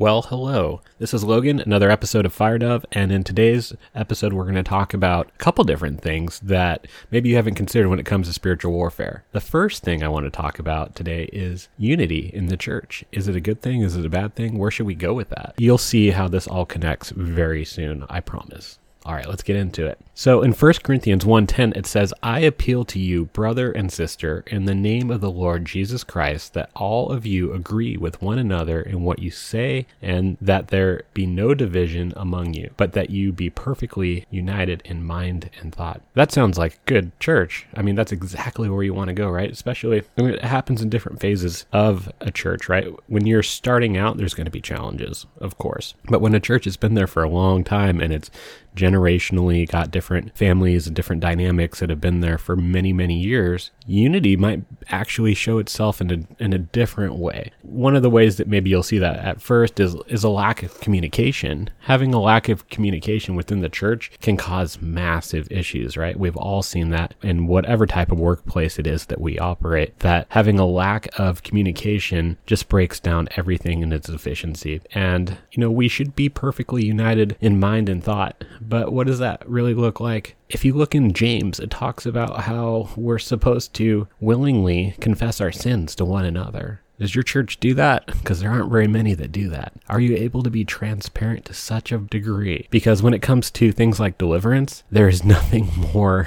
Well, hello. This is Logan, another episode of Fire Dove, and in today's episode, we're going to talk about a couple different things that maybe you haven't considered when it comes to spiritual warfare. The first thing I want to talk about today is unity in the church. Is it a good thing? Is it a bad thing? Where should we go with that? You'll see how this all connects very soon, I promise. All right, let's get into it. So in 1 Corinthians 1:10 it says, "I appeal to you, brother and sister, in the name of the Lord Jesus Christ, that all of you agree with one another in what you say, and that there be no division among you, but that you be perfectly united in mind and thought." That sounds like good church. I mean, that's exactly where you want to go, right? Especially I mean, it happens in different phases of a church, right? When you're starting out, there's going to be challenges, of course. But when a church has been there for a long time and it's generationally got different families and different dynamics that have been there for many, many years, unity might actually show itself in a, in a different way. One of the ways that maybe you'll see that at first is, is a lack of communication. Having a lack of communication within the church can cause massive issues, right? We've all seen that in whatever type of workplace it is that we operate, that having a lack of communication just breaks down everything in its efficiency. And, you know, we should be perfectly united in mind and thought, but what does that really look like? If you look in James, it talks about how we're supposed to willingly confess our sins to one another. Does your church do that? Because there aren't very many that do that. Are you able to be transparent to such a degree? Because when it comes to things like deliverance, there is nothing more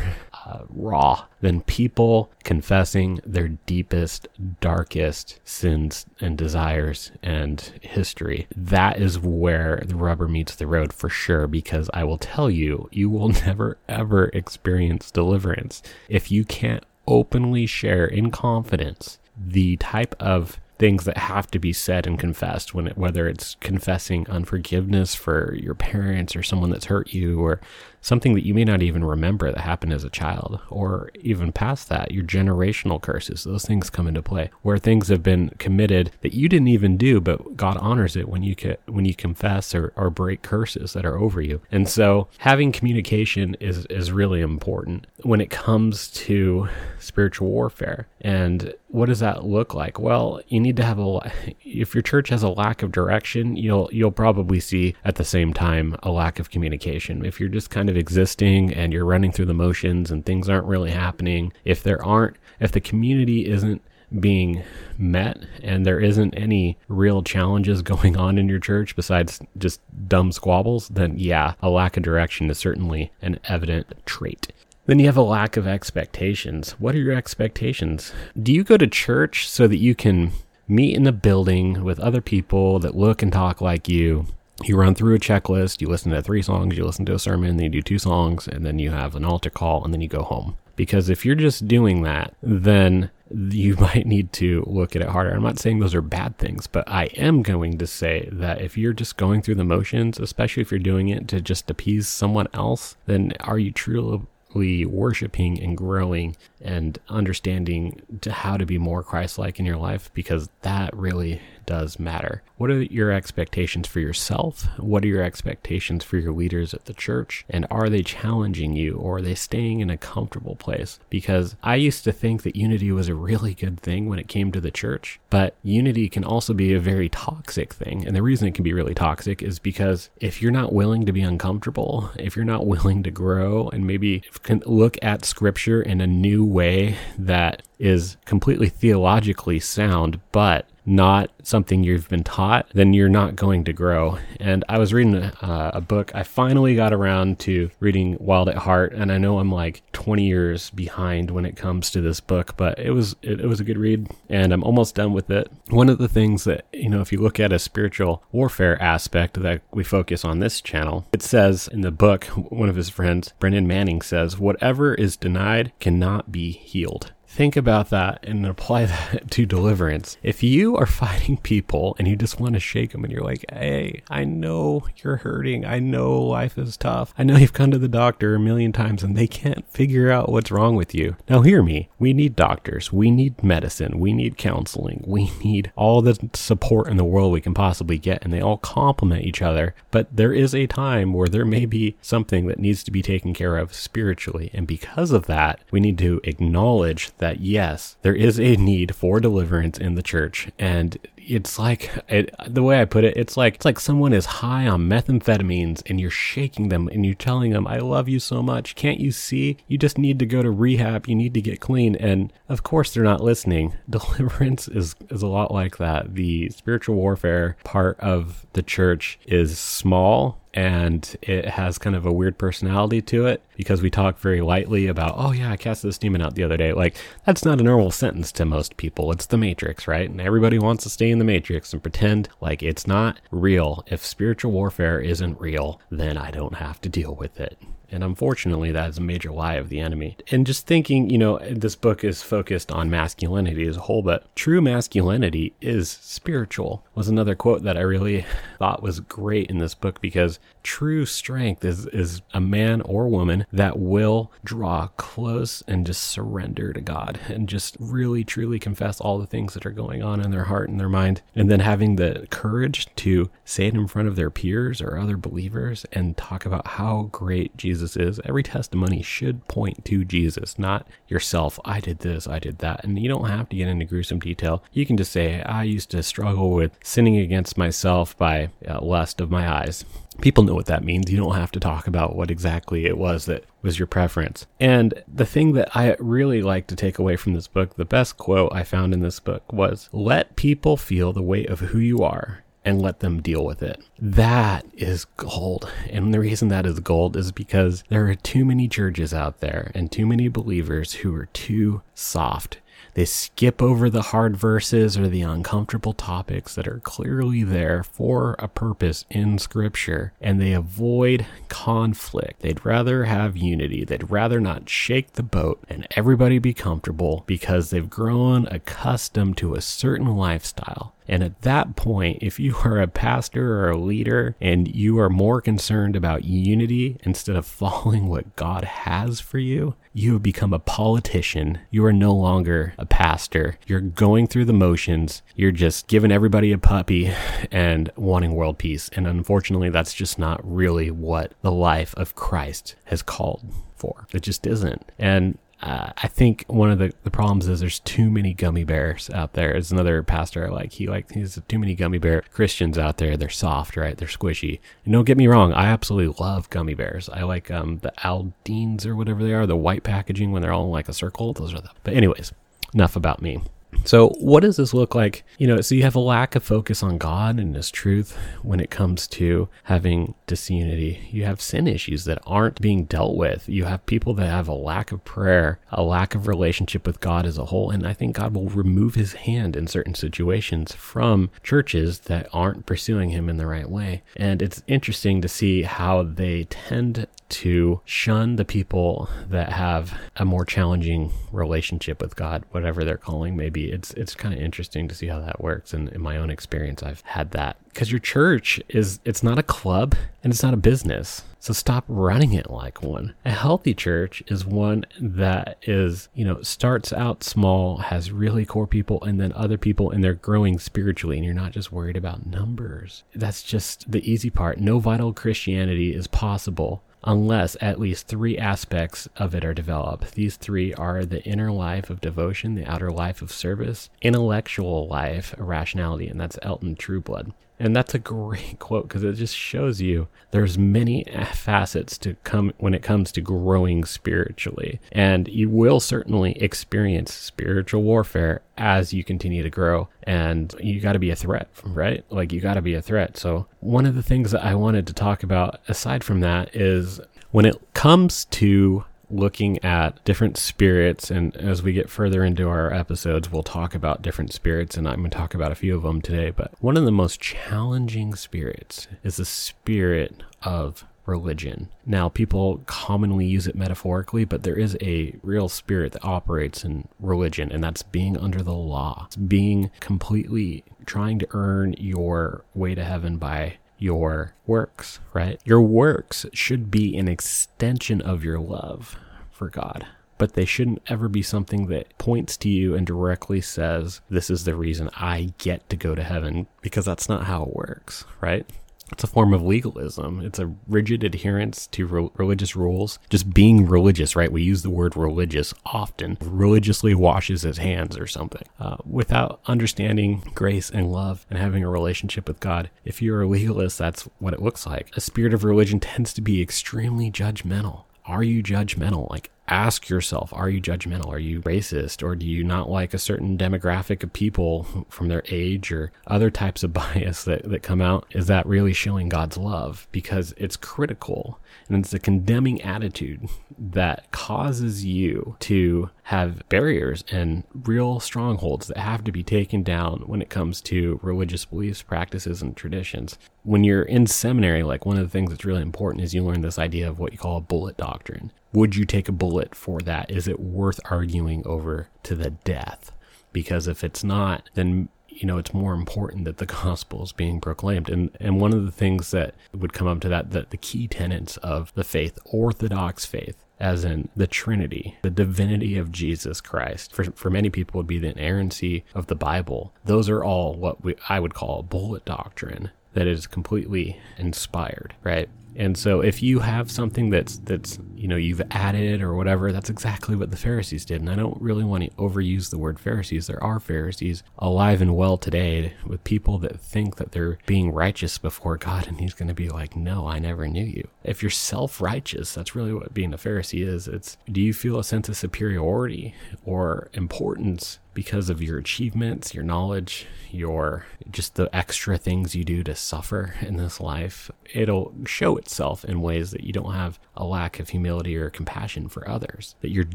raw than people confessing their deepest, darkest sins and desires and history. That is where the rubber meets the road for sure, because I will tell you, you will never ever experience deliverance if you can't openly share in confidence the type of things that have to be said and confessed when it, whether it's confessing unforgiveness for your parents or someone that's hurt you or something that you may not even remember that happened as a child, or even past that, your generational curses, those things come into play, where things have been committed that you didn't even do, but God honors it when you when you confess or, or break curses that are over you. And so having communication is, is really important when it comes to spiritual warfare. And what does that look like? Well, you need to have a if your church has a lack of direction, you'll you'll probably see at the same time a lack of communication. If you're just kind of of existing and you're running through the motions and things aren't really happening, if there aren't, if the community isn't being met and there isn't any real challenges going on in your church besides just dumb squabbles, then yeah, a lack of direction is certainly an evident trait. Then you have a lack of expectations. What are your expectations? Do you go to church so that you can meet in the building with other people that look and talk like you you run through a checklist, you listen to three songs, you listen to a sermon, then you do two songs, and then you have an altar call, and then you go home. Because if you're just doing that, then you might need to look at it harder. I'm not saying those are bad things, but I am going to say that if you're just going through the motions, especially if you're doing it to just appease someone else, then are you truly worshiping and growing and understanding to how to be more Christ-like in your life because that really does matter. What are your expectations for yourself? What are your expectations for your leaders at the church? And are they challenging you or are they staying in a comfortable place? Because I used to think that unity was a really good thing when it came to the church, but unity can also be a very toxic thing. And the reason it can be really toxic is because if you're not willing to be uncomfortable, if you're not willing to grow and maybe look at scripture in a new way that is completely theologically sound, but not something you've been taught, then you're not going to grow. And I was reading a, uh, a, book. I finally got around to reading Wild at Heart, and I know I'm like 20 years behind when it comes to this book, but it was it, it was a good read, and I'm almost done with it. One of the things that you know, if you look at a spiritual warfare aspect that we focus on this channel, it says in the book, one of his friends, Brennan Manning, says, "Whatever is denied cannot be healed." Think about that and apply that to deliverance. If you are fighting people and you just want to shake them and you're like, hey, I know you're hurting. I know life is tough. I know you've come to the doctor a million times and they can't figure out what's wrong with you. Now, hear me. We need doctors. We need medicine. We need counseling. We need all the support in the world we can possibly get, and they all complement each other. But there is a time where there may be something that needs to be taken care of spiritually. And because of that, we need to acknowledge that yes, there is a need for deliverance in the church. And it's like it, the way I put it, it's like it's like someone is high on methamphetamines and you're shaking them and you're telling them, "I love you so much. Can't you see? You just need to go to rehab. You need to get clean." And of course, they're not listening. Deliverance is is a lot like that. The spiritual warfare part of the church is small and it has kind of a weird personality to it because we talk very lightly about, oh yeah, I cast this demon out the other day. Like that's not a normal sentence to most people. It's the Matrix, right? And everybody wants to stay in the Matrix and pretend like it's not real. If spiritual warfare isn't real, then I don't have to deal with it. And unfortunately, that is a major lie of the enemy. And just thinking, you know, this book is focused on masculinity as a whole, but true masculinity is spiritual, was another quote that I really thought was great in this book because true strength is, is a man or woman that will draw close and just surrender to God and just really, truly confess all the things that are going on in their heart and their mind. And then having the courage to say it in front of their peers or other believers and talk about how great Jesus is, every testimony should point to Jesus, not yourself. I did this, I did that. And you don't have to get into gruesome detail. You can just say, I used to struggle with sinning against myself by uh, lust of my eyes. People know what that means. You don't have to talk about what exactly it was that was your preference. And the thing that I really like to take away from this book, the best quote I found in this book was let people feel the weight of who you are and let them deal with it. That is gold. And the reason that is gold is because there are too many churches out there and too many believers who are too soft. They skip over the hard verses or the uncomfortable topics that are clearly there for a purpose in Scripture, and they avoid conflict. They'd rather have unity. They'd rather not shake the boat and everybody be comfortable because they've grown accustomed to a certain lifestyle. And at that point, if you are a pastor or a leader and you are more concerned about unity instead of following what God has for you, you have become a politician. You are no longer a pastor. You're going through the motions. You're just giving everybody a puppy and wanting world peace. And unfortunately, that's just not really what the life of Christ has called for. It just isn't. And uh, I think one of the, the problems is there's too many gummy bears out there. There's another pastor I like. He like he's too many gummy bear Christians out there. They're soft, right? They're squishy. And don't get me wrong, I absolutely love gummy bears. I like um the Aldeans or whatever they are, the white packaging when they're all in like a circle. Those are the. But anyways, enough about me. So, what does this look like? You know, so you have a lack of focus on God and His truth when it comes to having disunity. You have sin issues that aren't being dealt with. You have people that have a lack of prayer, a lack of relationship with God as a whole. And I think God will remove His hand in certain situations from churches that aren't pursuing Him in the right way. And it's interesting to see how they tend to shun the people that have a more challenging relationship with God, whatever they're calling It's it's kind of interesting to see how that works and in my own experience I've had that. Cuz your church is it's not a club and it's not a business. So stop running it like one. A healthy church is one that is, you know, starts out small, has really core people, and then other people, and they're growing spiritually, and you're not just worried about numbers. That's just the easy part. No vital Christianity is possible unless at least three aspects of it are developed. These three are the inner life of devotion, the outer life of service, intellectual life, rationality, and that's Elton Trueblood. And that's a great quote because it just shows you there's many facets to come when it comes to growing spiritually. And you will certainly experience spiritual warfare as you continue to grow. And you got to be a threat, right? Like you got to be a threat. So one of the things that I wanted to talk about aside from that is when it comes to looking at different spirits. And as we get further into our episodes, we'll talk about different spirits. And I'm going to talk about a few of them today. But one of the most challenging spirits is the spirit of religion. Now, people commonly use it metaphorically, but there is a real spirit that operates in religion, and that's being under the law. It's being completely trying to earn your way to heaven by your works, right? Your works should be an extension of your love for God, but they shouldn't ever be something that points to you and directly says, This is the reason I get to go to heaven, because that's not how it works, right? It's a form of legalism. It's a rigid adherence to re- religious rules. Just being religious, right? We use the word religious often. Religiously washes his hands or something. Uh, without understanding grace and love and having a relationship with God. If you're a legalist, that's what it looks like. A spirit of religion tends to be extremely judgmental. Are you judgmental? Like, ask yourself are you judgmental? Are you racist? Or do you not like a certain demographic of people from their age or other types of bias that, that come out? Is that really showing god's love? Because it's critical and it's a condemning attitude that causes you to have barriers and real strongholds that have to be taken down when it comes to religious beliefs practices and traditions. When you're in seminary like one of the things that's really important is you learn this idea of what you call a bullet doctrine would you take a bullet for that? Is it worth arguing over to the death? Because if it's not, then you know it's more important that the gospel is being proclaimed and and one of the things that would come up to that that the key tenets of the faith orthodox faith as in the trinity the divinity of jesus christ for, for many people would be the inerrancy of the bible those are all what we, i would call bullet doctrine that is completely inspired right and so if you have something that's that's you know you've added or whatever, that's exactly what the Pharisees did. And I don't really want to overuse the word Pharisees. There are Pharisees alive and well today with people that think that they're being righteous before God and he's going to be like, "No, I never knew you." If you're self-righteous, that's really what being a Pharisee is. It's do you feel a sense of superiority or importance because of your achievements, your knowledge, your just the extra things you do to suffer in this life, it'll show itself in ways that you don't have a lack of humility or compassion for others, that you're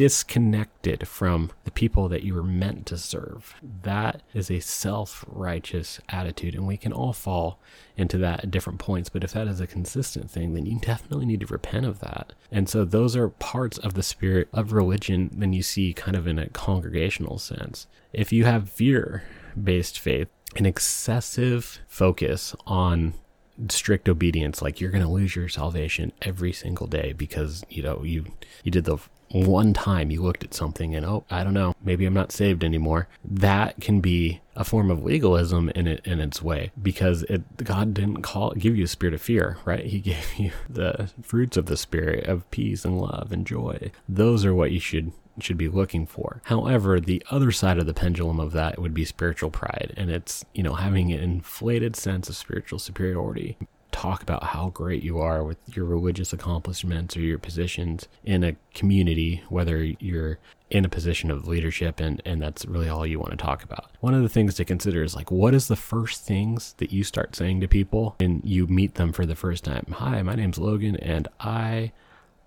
disconnected from the people that you were meant to serve. That is a self righteous attitude, and we can all fall into that at different points. But if that is a consistent thing, then you definitely need to repent of that. And so, those are parts of the spirit of religion, then you see kind of in a congregational sense. If you have fear based faith, an excessive focus on strict obedience like you're going to lose your salvation every single day because you know you you did the one time you looked at something and oh i don't know maybe i'm not saved anymore that can be a form of legalism in it in its way because it god didn't call give you a spirit of fear right he gave you the fruits of the spirit of peace and love and joy those are what you should should be looking for. However, the other side of the pendulum of that would be spiritual pride, and it's, you know, having an inflated sense of spiritual superiority. Talk about how great you are with your religious accomplishments or your positions in a community, whether you're in a position of leadership and, and that's really all you want to talk about. One of the things to consider is like, what is the first things that you start saying to people and you meet them for the first time? Hi, my name's Logan and I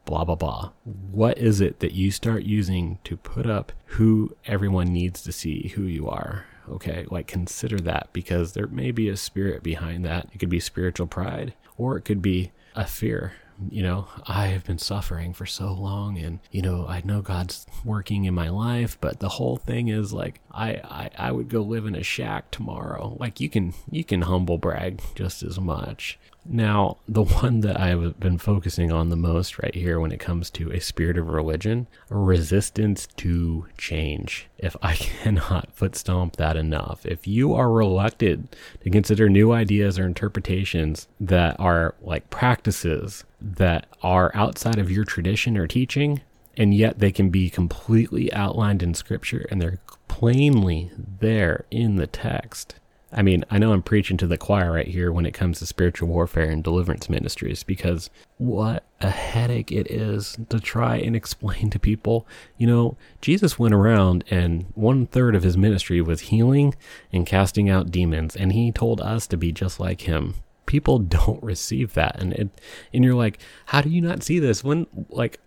blah, blah, blah. What is it that you start using to put up who everyone needs to see who you are? Okay, like consider that because there may be a spirit behind that. It could be spiritual pride or it could be a fear. You know, I have been suffering for so long and, you know, I know God's working in my life, but the whole thing is like I, I, I would go live in a shack tomorrow. Like you can you can humble brag just as much. Now, the one that I've been focusing on the most right here when it comes to a spirit of religion, resistance to change. If I cannot foot stomp that enough, if you are reluctant to consider new ideas or interpretations that are like practices that are outside of your tradition or teaching, and yet they can be completely outlined in scripture and they're plainly there in the text I mean, I know I'm preaching to the choir right here when it comes to spiritual warfare and deliverance ministries because what a headache it is to try and explain to people. You know, Jesus went around and one third of his ministry was healing and casting out demons, and he told us to be just like him. People don't receive that, and it, and you're like, how do you not see this when like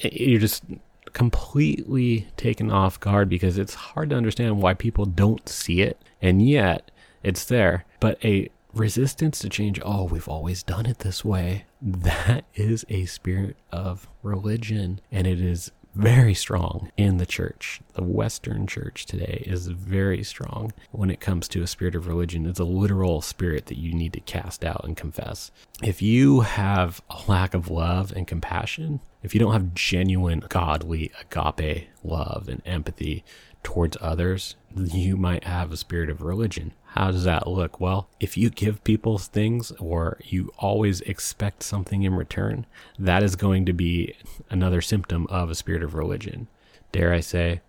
you're just completely taken off guard because it's hard to understand why people don't see it and yet it's there. But a resistance to change, oh, we've always done it this way, that is a spirit of religion. And it is very strong in the church. The Western church today is very strong when it comes to a spirit of religion. It's a literal spirit that you need to cast out and confess. If you have a lack of love and compassion, if you don't have genuine godly agape love and empathy towards others, you might have a spirit of religion. How does that look? Well, if you give people things or you always expect something in return, that is going to be another symptom of a spirit of religion. Dare I say,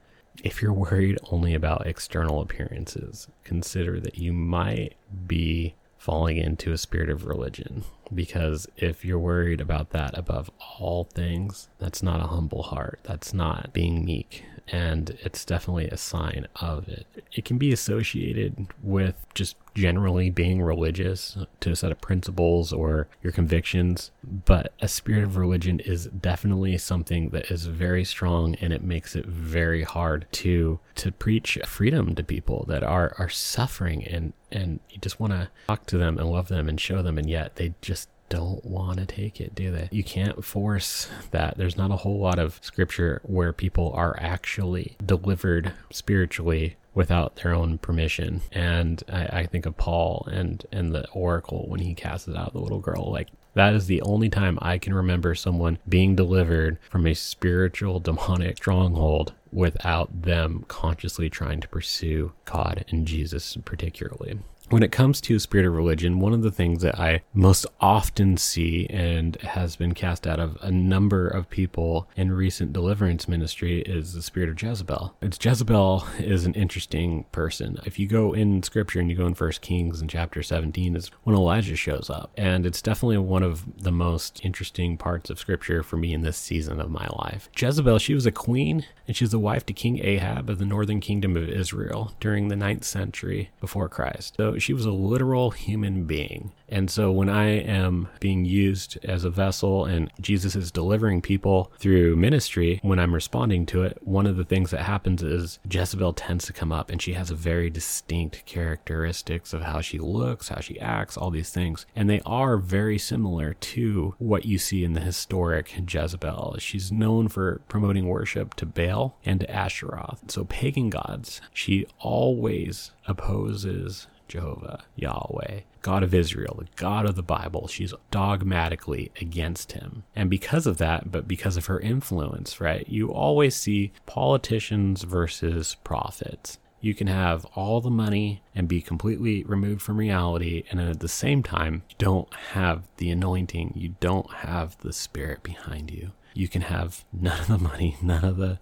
if you're worried only about external appearances, consider that you might be falling into a spirit of religion. Because if you're worried about that above all things, that's not a humble heart. That's not being meek and it's definitely a sign of it. It can be associated with just generally being religious to a set of principles or your convictions, but a spirit of religion is definitely something that is very strong and it makes it very hard to to preach freedom to people that are are suffering and and you just want to talk to them and love them and show them and yet they just don't want to take it, do they? You can't force that. There's not a whole lot of scripture where people are actually delivered spiritually without their own permission. And I, I, think of Paul and and the oracle when he casts out the little girl. Like that is the only time I can remember someone being delivered from a spiritual demonic stronghold without them consciously trying to pursue God and Jesus particularly when it comes to spirit of religion, one of the things that I most often see and has been cast out of a number of people in recent deliverance ministry is the spirit of Jezebel. It's Jezebel is an interesting person. If you go in scripture and you go in First Kings in chapter 17 is when Elijah shows up. And it's definitely one of the most interesting parts of scripture for me in this season of my life. Jezebel, she was a queen and she was the wife to King Ahab of the northern kingdom of Israel during the ninth century before Christ. So she was a literal human being. And so when I am being used as a vessel and Jesus is delivering people through ministry, when I'm responding to it, one of the things that happens is Jezebel tends to come up and she has a very distinct characteristics of how she looks, how she acts, all these things. And they are very similar to what you see in the historic Jezebel. She's known for promoting worship to Baal and to Asheroth. So pagan gods. She always opposes Jehovah, Yahweh, God of Israel, the God of the Bible. She's dogmatically against him. And because of that, but because of her influence, right, you always see politicians versus prophets. You can have all the money and be completely removed from reality, and at the same time, you don't have the anointing, you don't have the spirit behind you you can have none of the money, none of the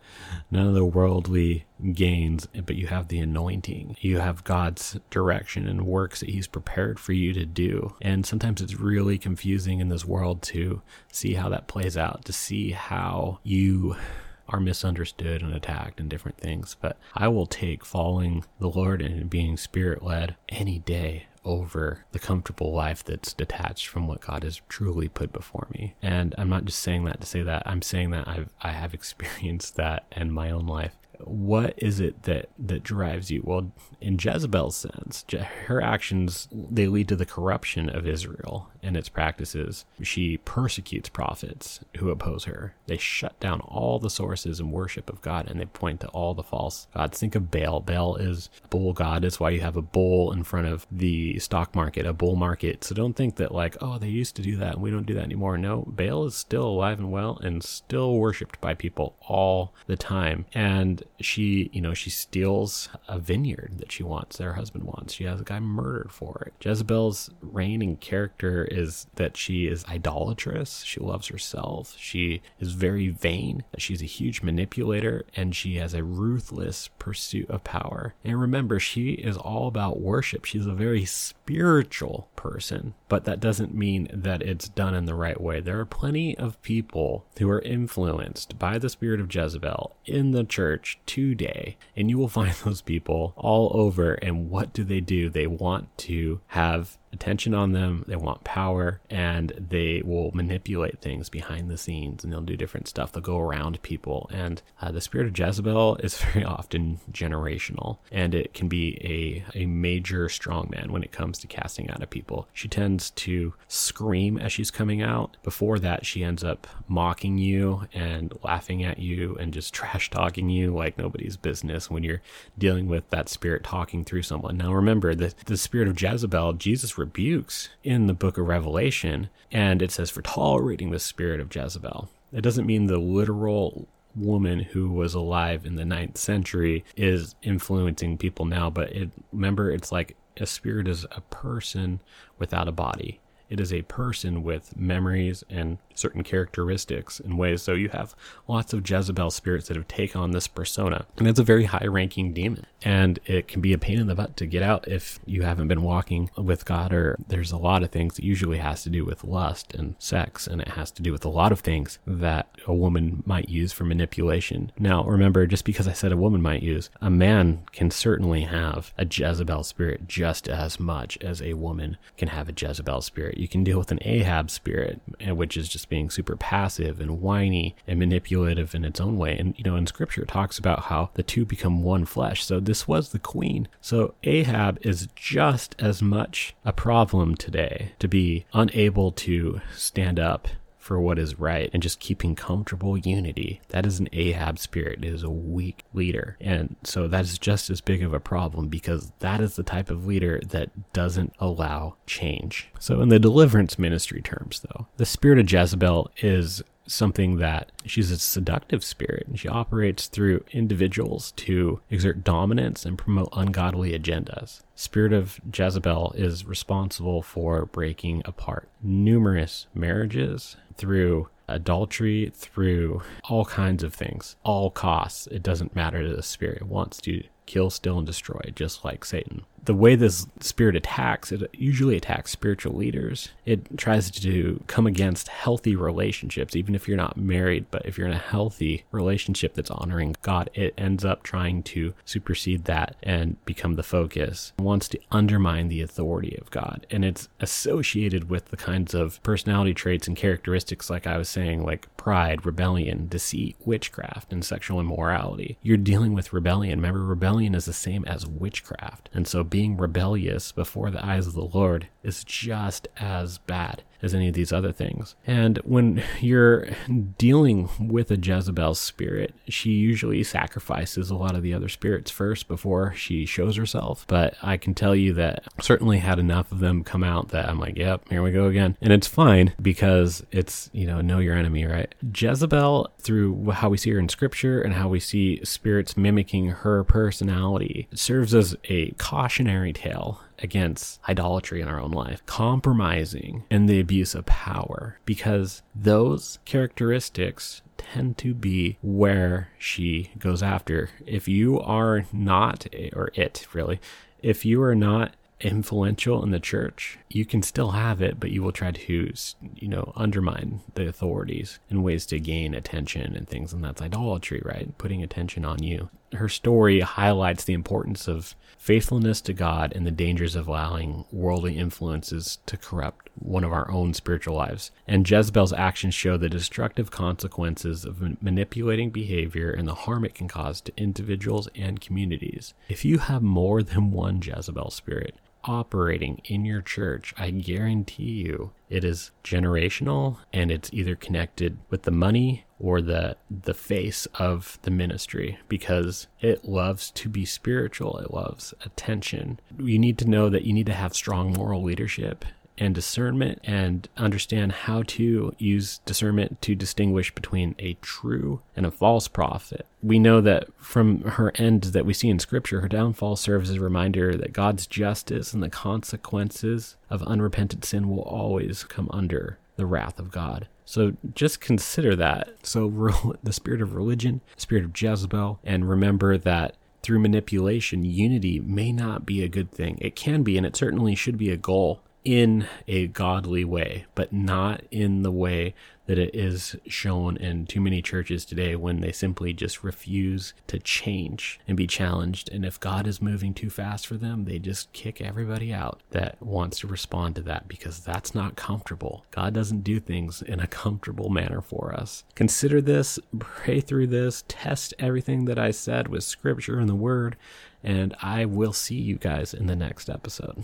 none of the worldly gains, but you have the anointing. You have God's direction and works that he's prepared for you to do. And sometimes it's really confusing in this world to see how that plays out, to see how you are misunderstood and attacked and different things. But I will take following the Lord and being spirit led any day over the comfortable life that's detached from what God has truly put before me. And I'm not just saying that to say that. I'm saying that I've I have experienced that in my own life what is it that that drives you? Well in jezebel's sense her actions they lead to the corruption of israel and its practices. She persecutes prophets who oppose her. They shut down all the sources and worship of god and they point to all the false gods. Think of baal. Baal is a bull god. That's why you have a bull in front of the stock market a bull market. So don't think that like oh they used to do that and we don't do that anymore. No baal is still alive and well and still worshipped by people all the time. And she, you know, she steals a vineyard that she wants, that her husband wants. She has a guy murdered for it. Jezebel's reigning character is that she is idolatrous. She loves herself. She is very vain. She's a huge manipulator and she has a ruthless pursuit of power. And remember, she is all about worship. She's a very spiritual person, but that doesn't mean that it's done in the right way. There are plenty of people who are influenced by the spirit of Jezebel in the church today, and you will find those people all over. And what do they do? They want to have attention on them, they want power, and they will manipulate things behind the scenes and they'll do different stuff. They'll go around people. And uh, the spirit of Jezebel is very often generational and it can be a, a major strongman when it comes to casting out of people. She tends to scream as she's coming out. Before that, she ends up mocking you and laughing at you and just trash talking you like nobody's business when you're dealing with that spirit talking through someone. Now, remember that the spirit of Jezebel, Jesus rebukes in the book of Revelation, and it says, for tolerating the spirit of Jezebel. It doesn't mean the literal woman who was alive in the ninth century is influencing people now, but it, remember, it's like a spirit is a person without a body. It is a person with memories and certain characteristics and ways. So you have lots of Jezebel spirits that have taken on this persona. And it's a very high ranking demon. And it can be a pain in the butt to get out if you haven't been walking with God, or there's a lot of things that usually has to do with lust and sex, and it has to do with a lot of things that a woman might use for manipulation. Now, remember, just because I said a woman might use, a man can certainly have a Jezebel spirit just as much as a woman can have a Jezebel spirit. You can deal with an Ahab spirit, eh, which is just being super passive and whiny and manipulative in its own way. And, you know, in scripture, it talks about how the two become one flesh. So this was the queen. So Ahab is just as much a problem today to be unable to stand up for what is right and just keeping comfortable unity. That is an Ahab spirit. It is a weak leader. And so that is just as big of a problem because that is the type of leader that doesn't allow change. So, in the deliverance ministry terms, though, the spirit of Jezebel is something that she's a seductive spirit and she operates through individuals to exert dominance and promote ungodly agendas. Spirit of Jezebel is responsible for breaking apart numerous marriages through adultery, through all kinds of things, all costs. It doesn't matter to the spirit. It wants to kill, steal, and destroy, just like Satan the way this spirit attacks, it usually attacks spiritual leaders. It tries to come against healthy relationships, even if you're not married, but if you're in a healthy relationship that's honoring God, it ends up trying to supersede that and become the focus. Wants to undermine the authority of God. And it's associated with the kinds of personality traits and characteristics, like I was saying, like pride, rebellion, deceit, witchcraft, and sexual immorality. You're dealing with rebellion. Remember, rebellion is the same as witchcraft. And so being rebellious before the eyes of the Lord is just as bad as any of these other things. And when you're dealing with a Jezebel spirit, she usually sacrifices a lot of the other spirits first before she shows herself. But I can tell you that I certainly had enough of them come out that I'm like, yep, here we go again. And it's fine because it's, you know, know your enemy, right? Jezebel, through how we see her in scripture and how we see spirits mimicking her personality, serves as a cautionary tale against idolatry in our own life, compromising and the abuse of power, because those characteristics tend to be where she goes after. If you are not, or it really, if you are not influential in the church, you can still have it, but you will try to, you know, undermine the authorities in ways to gain attention and things. And that's idolatry, right? Putting attention on you. Her story highlights the importance of faithfulness to God and the dangers of allowing worldly influences to corrupt one of our own spiritual lives. And Jezebel's actions show the destructive consequences of manipulating behavior and the harm it can cause to individuals and communities. If you have more than one Jezebel spirit, operating in your church, I guarantee you it is generational and it's either connected with the money or the the face of the ministry because it loves to be spiritual, it loves attention. You need to know that you need to have strong moral leadership and discernment and understand how to use discernment to distinguish between a true and a false prophet. We know that from her end that we see in scripture, her downfall serves as a reminder that God's justice and the consequences of unrepentant sin will always come under the wrath of God. So just consider that. So the spirit of religion, spirit of Jezebel, and remember that through manipulation, unity may not be a good thing. It can be, and it certainly should be a goal in a godly way, but not in the way that it is shown in too many churches today when they simply just refuse to change and be challenged. And if God is moving too fast for them, they just kick everybody out that wants to respond to that because that's not comfortable. God doesn't do things in a comfortable manner for us. Consider this, pray through this, test everything that I said with scripture and the word, and I will see you guys in the next episode.